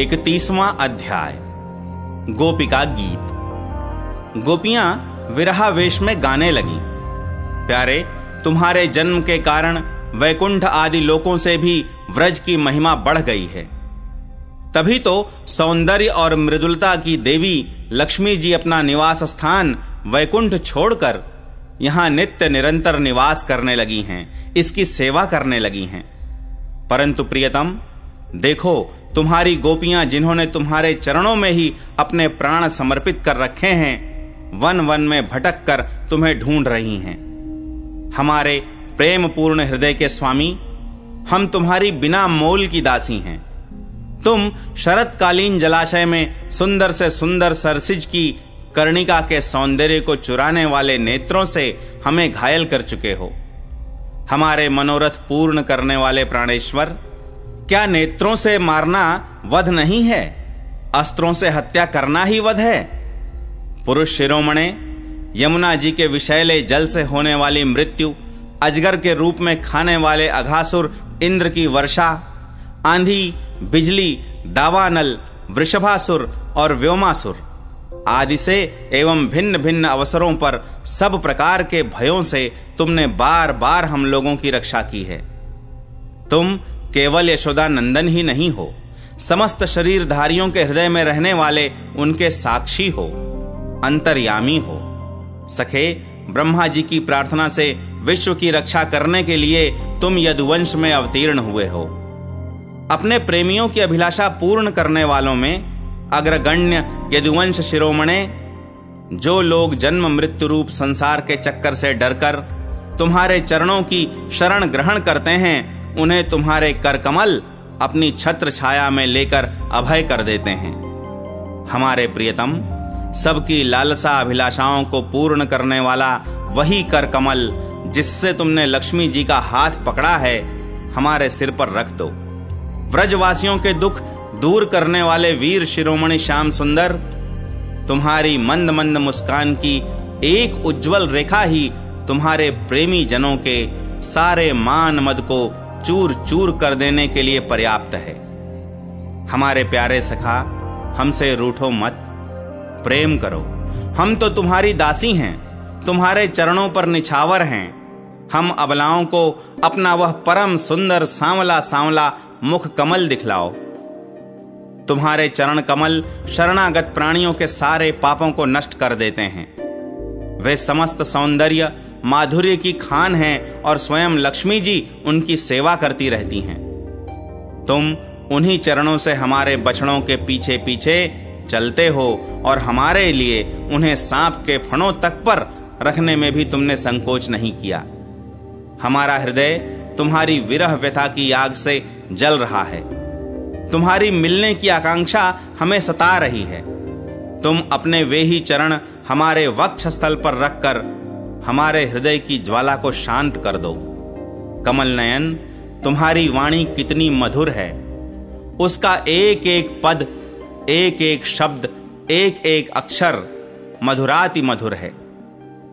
इकतीसवां अध्याय। गोपिका गीत। गोपियाँ विरहावेश में गाने लगी। प्यारे, तुम्हारे जन्म के कारण वैकुंठ आदि लोकों से भी व्रज की महिमा बढ़ गई है। तभी तो सौंदर्य और मृदुलता की देवी लक्ष्मी जी अपना निवास स्थान वैकुंठ छोड़कर यहाँ नित्य निरंतर निवास करने लगी हैं, इसकी सेवा करने लगी हैं। परंतु प्रियतम, देखो तुम्हारी गोपियाँ जिन्होंने तुम्हारे चरणों में ही अपने प्राण समर्पित कर रखे हैं, वन वन में भटक कर तुम्हें ढूंढ रही हैं। हमारे प्रेम पूर्ण हृदय के स्वामी, हम तुम्हारी बिना मोल की दासी हैं। तुम शरतकालीन जलाशय में सुंदर से सुंदर सरसिज की कर्णिका के सौंदर्य को चुराने वाले नेत्रों से हमें घायल कर चुके हो। हमारे मनोरथ पूर्ण करने वाले प्राणेश्वर क्या नेत्रों से मारना वध नहीं है? अस्त्रों से हत्या करना ही वध है? पुरुष शिरोमणे, यमुना जी के विषैले जल से होने वाली मृत्यु, अजगर के रूप में खाने वाले अघासुर, इंद्र की वर्षा, आंधी, बिजली, दावानल, वृषभासुर और व्योमासुर आदि से एवं भिन्न भिन्न अवसरों पर सब प्रकार के भयों से तुमने बार बार हम लोगों की रक्षा की है। तुम केवल यशोदा नंदन ही नहीं हो, समस्त शरीरधारियों के हृदय में रहने वाले उनके साक्षी हो, अंतर्यामी हो। सखे, ब्रह्मा जी की प्रार्थना से विश्व की रक्षा करने के लिए तुम यदुवंश में अवतीर्ण हुए हो। अपने प्रेमियों की अभिलाषा पूर्ण करने वालों में अग्रगण्य यदुवंश शिरोमणे, जो लोग जन्म मृत्यु रूप संसार के चक्कर से डरकर तुम्हारे चरणों की शरण ग्रहण करते हैं उन्हें तुम्हारे कर कमल अपनी छत्र छाया में लेकर अभय कर देते हैं। हमारे प्रियतम, सबकी लालसा अभिलाषाओं को पूर्ण करने वाला वही कर कमल जिससे तुमने लक्ष्मी जी का हाथ पकड़ा है, हमारे सिर पर रख दो। व्रजवासियों के दुख दूर करने वाले वीर शिरोमणि श्याम सुंदर, तुम्हारी मंद मंद मुस्कान की एक उज्जवल रेखा ही तुम्हारे प्रेमी जनों के सारे मान मद को चूर चूर कर देने के लिए पर्याप्त है। हमारे प्यारे सखा, हमसे रूठो मत, प्रेम करो। हम तो तुम्हारी दासी हैं, तुम्हारे चरणों पर निछावर हैं। हम अबलाओं को अपना वह परम सुंदर सांवला सांवला मुख कमल दिखलाओ। तुम्हारे चरण कमल शरणागत प्राणियों के सारे पापों को नष्ट कर देते हैं। वे समस्त सौंदर्य माधुर्य की खान हैं और स्वयं लक्ष्मी जी उनकी सेवा करती रहती हैं। तुम उन्हीं चरणों से हमारे बछड़ों के पीछे पीछे चलते हो और हमारे लिए उन्हें सांप के फणों तक पर रखने में भी तुमने संकोच नहीं किया। हमारा हृदय तुम्हारी विरह व्यथा की आग से जल रहा है। तुम्हारी मिलने की आकांक्षा हमें सता रही है। तुम अपने वे ही चरण हमारे वक्ष स्थल पर रखकर हमारे हृदय की ज्वाला को शांत कर दो। कमल नयन, तुम्हारी वाणी कितनी मधुर है। उसका एक एक पद एक एक शब्द एक एक अक्षर मधुराति मधुर है।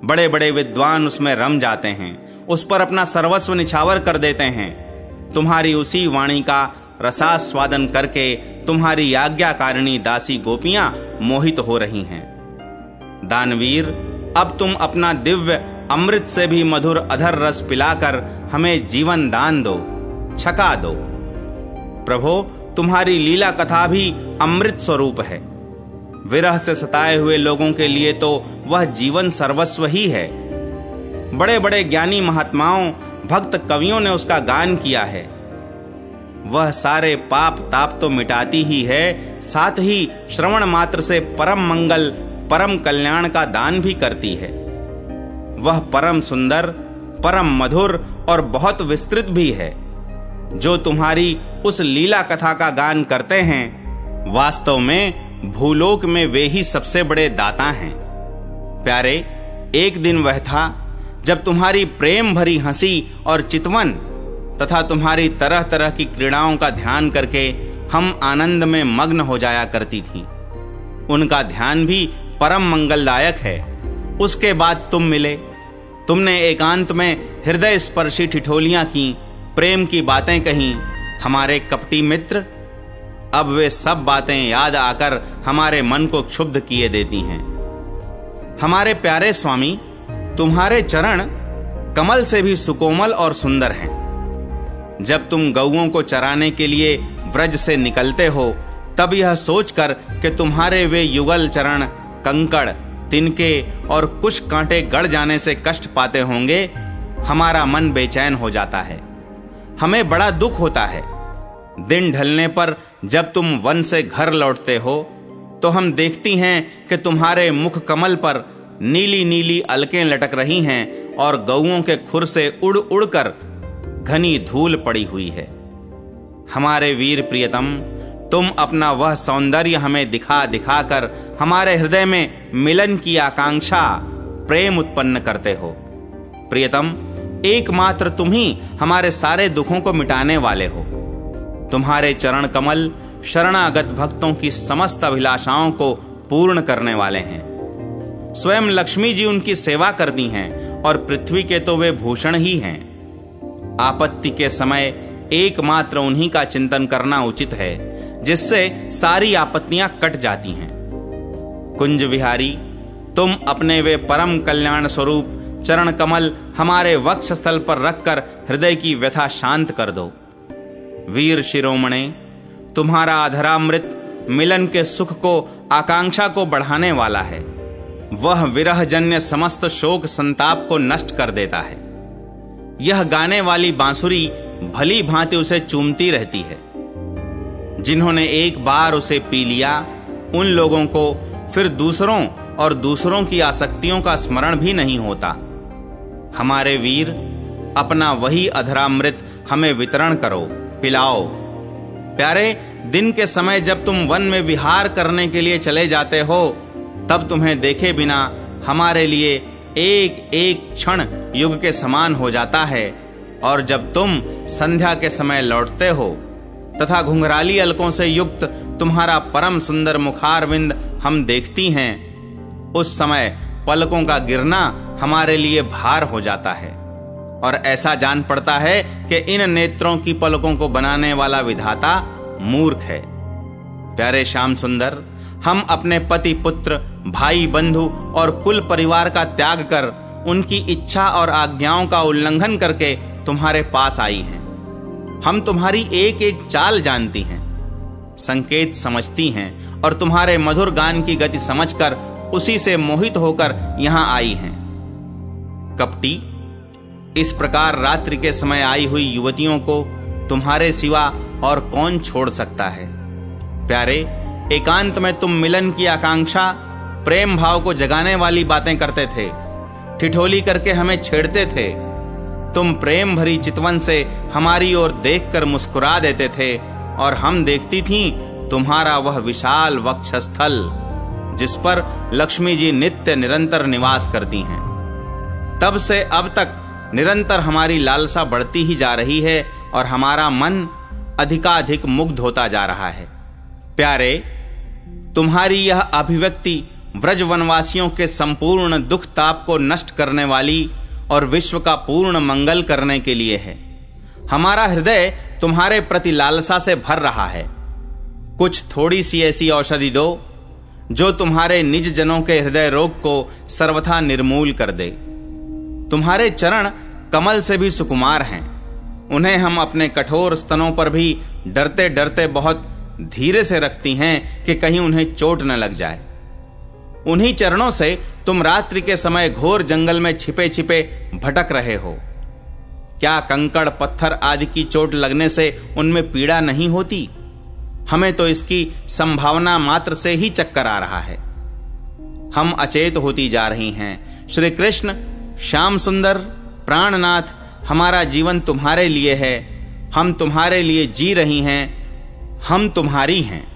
बड़े बड़े विद्वान उसमें रम जाते हैं, उस पर अपना सर्वस्व निछावर कर देते हैं। तुम्हारी उसी वाणी का रसास्वादन करके तुम्हारी आज्ञाकारिणी दासी गोपियाँ मोहित हो रही हैं। दानवीर अब तुम अपना दिव्य अमृत से भी मधुर अधर रस पिलाकर हमें जीवन दान दो, छका दो। प्रभो, तुम्हारी लीला कथा भी अमृत स्वरूप है। विरह से सताए हुए लोगों के लिए तो वह जीवन सर्वस्व ही है। बड़े बड़े ज्ञानी महात्माओं, भक्त कवियों ने उसका गान किया है। वह सारे पाप ताप तो मिटाती ही है, साथ ही श्रवण मात्र से परम मंगल परम कल्याण का दान भी करती है। वह परम सुंदर, परम मधुर और बहुत विस्तृत भी है। जो तुम्हारी उस लीला कथा का गान करते हैं, वास्तव में भूलोक में वे ही सबसे बड़े दाता हैं। प्यारे, एक दिन वह था, जब तुम्हारी प्रेम भरी हँसी और चितवन तथा तुम्हारी तरह तरह की क्रीड़ाओं का ध्यान करके हम आनंद में मग्न हो जाया करती थी। उनका ध्यान भी परम मंगलदायक है। उसके बाद तुम मिले। तुमने एकांत में हृदय स्पर्शी ठिठोलियाँ की, प्रेम की बातें कही, हमारे कपटी मित्र। अब वे सब बातें याद आकर हमारे मन को क्षुब्ध किए देती हैं। हमारे प्यारे स्वामी, तुम्हारे चरण कमल से भी सुकोमल और सुंदर हैं। जब तुम गौओं को चराने के लिए व्रज से निकलते हो, तब यह सोचकर कि तुम्हारे वे युगल चरण कंकड़, तिनके और कुछ कांटे गड़ जाने से कष्ट पाते होंगे, हमारा मन बेचैन हो जाता है। हमें बड़ा दुख होता है। दिन ढलने पर जब तुम वन से घर लौटते हो तो हम देखती हैं कि तुम्हारे मुख कमल पर नीली नीली अलकें लटक रही हैं और गऊओं के खुर से उड़ उड़कर घनी धूल पड़ी हुई है। हमारे वीर प्रियतम तुम अपना वह सौंदर्य हमें दिखा दिखा कर हमारे हृदय में मिलन की आकांक्षा, प्रेम उत्पन्न करते हो। प्रियतम, एकमात्र तुम ही हमारे सारे दुखों को मिटाने वाले हो। तुम्हारे चरण कमल, शरणागत भक्तों की समस्त अभिलाषाओं को पूर्ण करने वाले हैं। स्वयं लक्ष्मी जी उनकी सेवा करती हैं और पृथ्वी के तो वे भूषण ही हैं। आपत्ति के समय एकमात्र उन्हीं का चिंतन करना उचित है। जिससे सारी आपत्तियाँ कट जाती हैं। कुंज विहारी, तुम अपने वे परम कल्याण स्वरूप चरण कमल हमारे वक्ष स्थल पर रखकर हृदय की व्यथा शांत कर दो। वीर शिरोमणे, तुम्हारा अधरामृत मिलन के सुख को, आकांक्षा को बढ़ाने वाला है। वह विरह जन्य समस्त शोक संताप को नष्ट कर देता है। यह गाने वाली बांसुरी भली भांति उसे चूमती रहती है। जिन्होंने एक बार उसे पी लिया, उन लोगों को फिर दूसरों और दूसरों की आसक्तियों का स्मरण भी नहीं होता। हमारे वीर, अपना वही अधरामृत हमें वितरण करो, पिलाओ। प्यारे, दिन के समय जब तुम वन में विहार करने के लिए चले जाते हो, तब तुम्हें देखे बिना हमारे लिए एक एक क्षण युग के समान हो जाता है, और जब तुम संध्या के समय लौटते हो तथा घुंघराली अलकों से युक्त तुम्हारा परम सुंदर मुखारविंद हम देखती हैं। उस समय पलकों का गिरना हमारे लिए भार हो जाता है। और ऐसा जान पड़ता है कि इन नेत्रों की पलकों को बनाने वाला विधाता मूर्ख है। प्यारे श्याम सुंदर, हम अपने पति पुत्र, भाई बंधु और कुल परिवार का त्याग कर उनकी इच्छा और आज्ञाओं का उल्लंघन करके तुम्हारे पास आई हैं। हम तुम्हारी एक एक चाल जानती हैं, संकेत समझती हैं, और तुम्हारे मधुर गान की गति समझकर उसी से मोहित होकर यहाँ आई हैं। कपटी, इस प्रकार रात्रि के समय आई हुई युवतियों को तुम्हारे सिवा और कौन छोड़ सकता है? प्यारे, एकांत में तुम मिलन की आकांक्षा, प्रेम भाव को जगाने वाली बातें करते थे, ठिठोली करके हमें छेड़ते थे। तुम प्रेम भरी चितवन से हमारी ओर देखकर मुस्कुरा देते थे, और हम देखती थीं तुम्हारा वह विशाल वक्षस्थल, जिस पर लक्ष्मी जी नित्य निरंतर निवास करती हैं। तब से अब तक निरंतर हमारी लालसा बढ़ती ही जा रही है, और हमारा मन अधिकाधिक मुग्ध होता जा रहा है। प्यारे, तुम्हारी यह अभिव्यक्ति व्रज वनवासियों के संपूर्ण दुख ताप को नष्ट करने वाली और विश्व का पूर्ण मंगल करने के लिए है। हमारा हृदय तुम्हारे प्रति लालसा से भर रहा है। कुछ थोड़ी सी ऐसी औषधि दो, जो तुम्हारे निज जनों के हृदय रोग को सर्वथा निर्मूल कर दे। तुम्हारे चरण कमल से भी सुकुमार हैं। उन्हें हम अपने कठोर स्तनों पर भी डरते डरते बहुत धीरे से रखती हैं कि कहीं उन्हें चोट न लग जाए। उन्हीं चरणों से तुम रात्रि के समय घोर जंगल में छिपे छिपे भटक रहे हो। क्या कंकड़, पत्थर आदि की चोट लगने से उनमें पीड़ा नहीं होती? हमें तो इसकी संभावना मात्र से ही चक्कर आ रहा है। हम अचेत होती जा रही हैं। श्री कृष्ण श्याम सुंदर, प्राणनाथ, हमारा जीवन तुम्हारे लिए है। हम तुम्हारे लिए जी रही हैं। हम तुम्हारी हैं।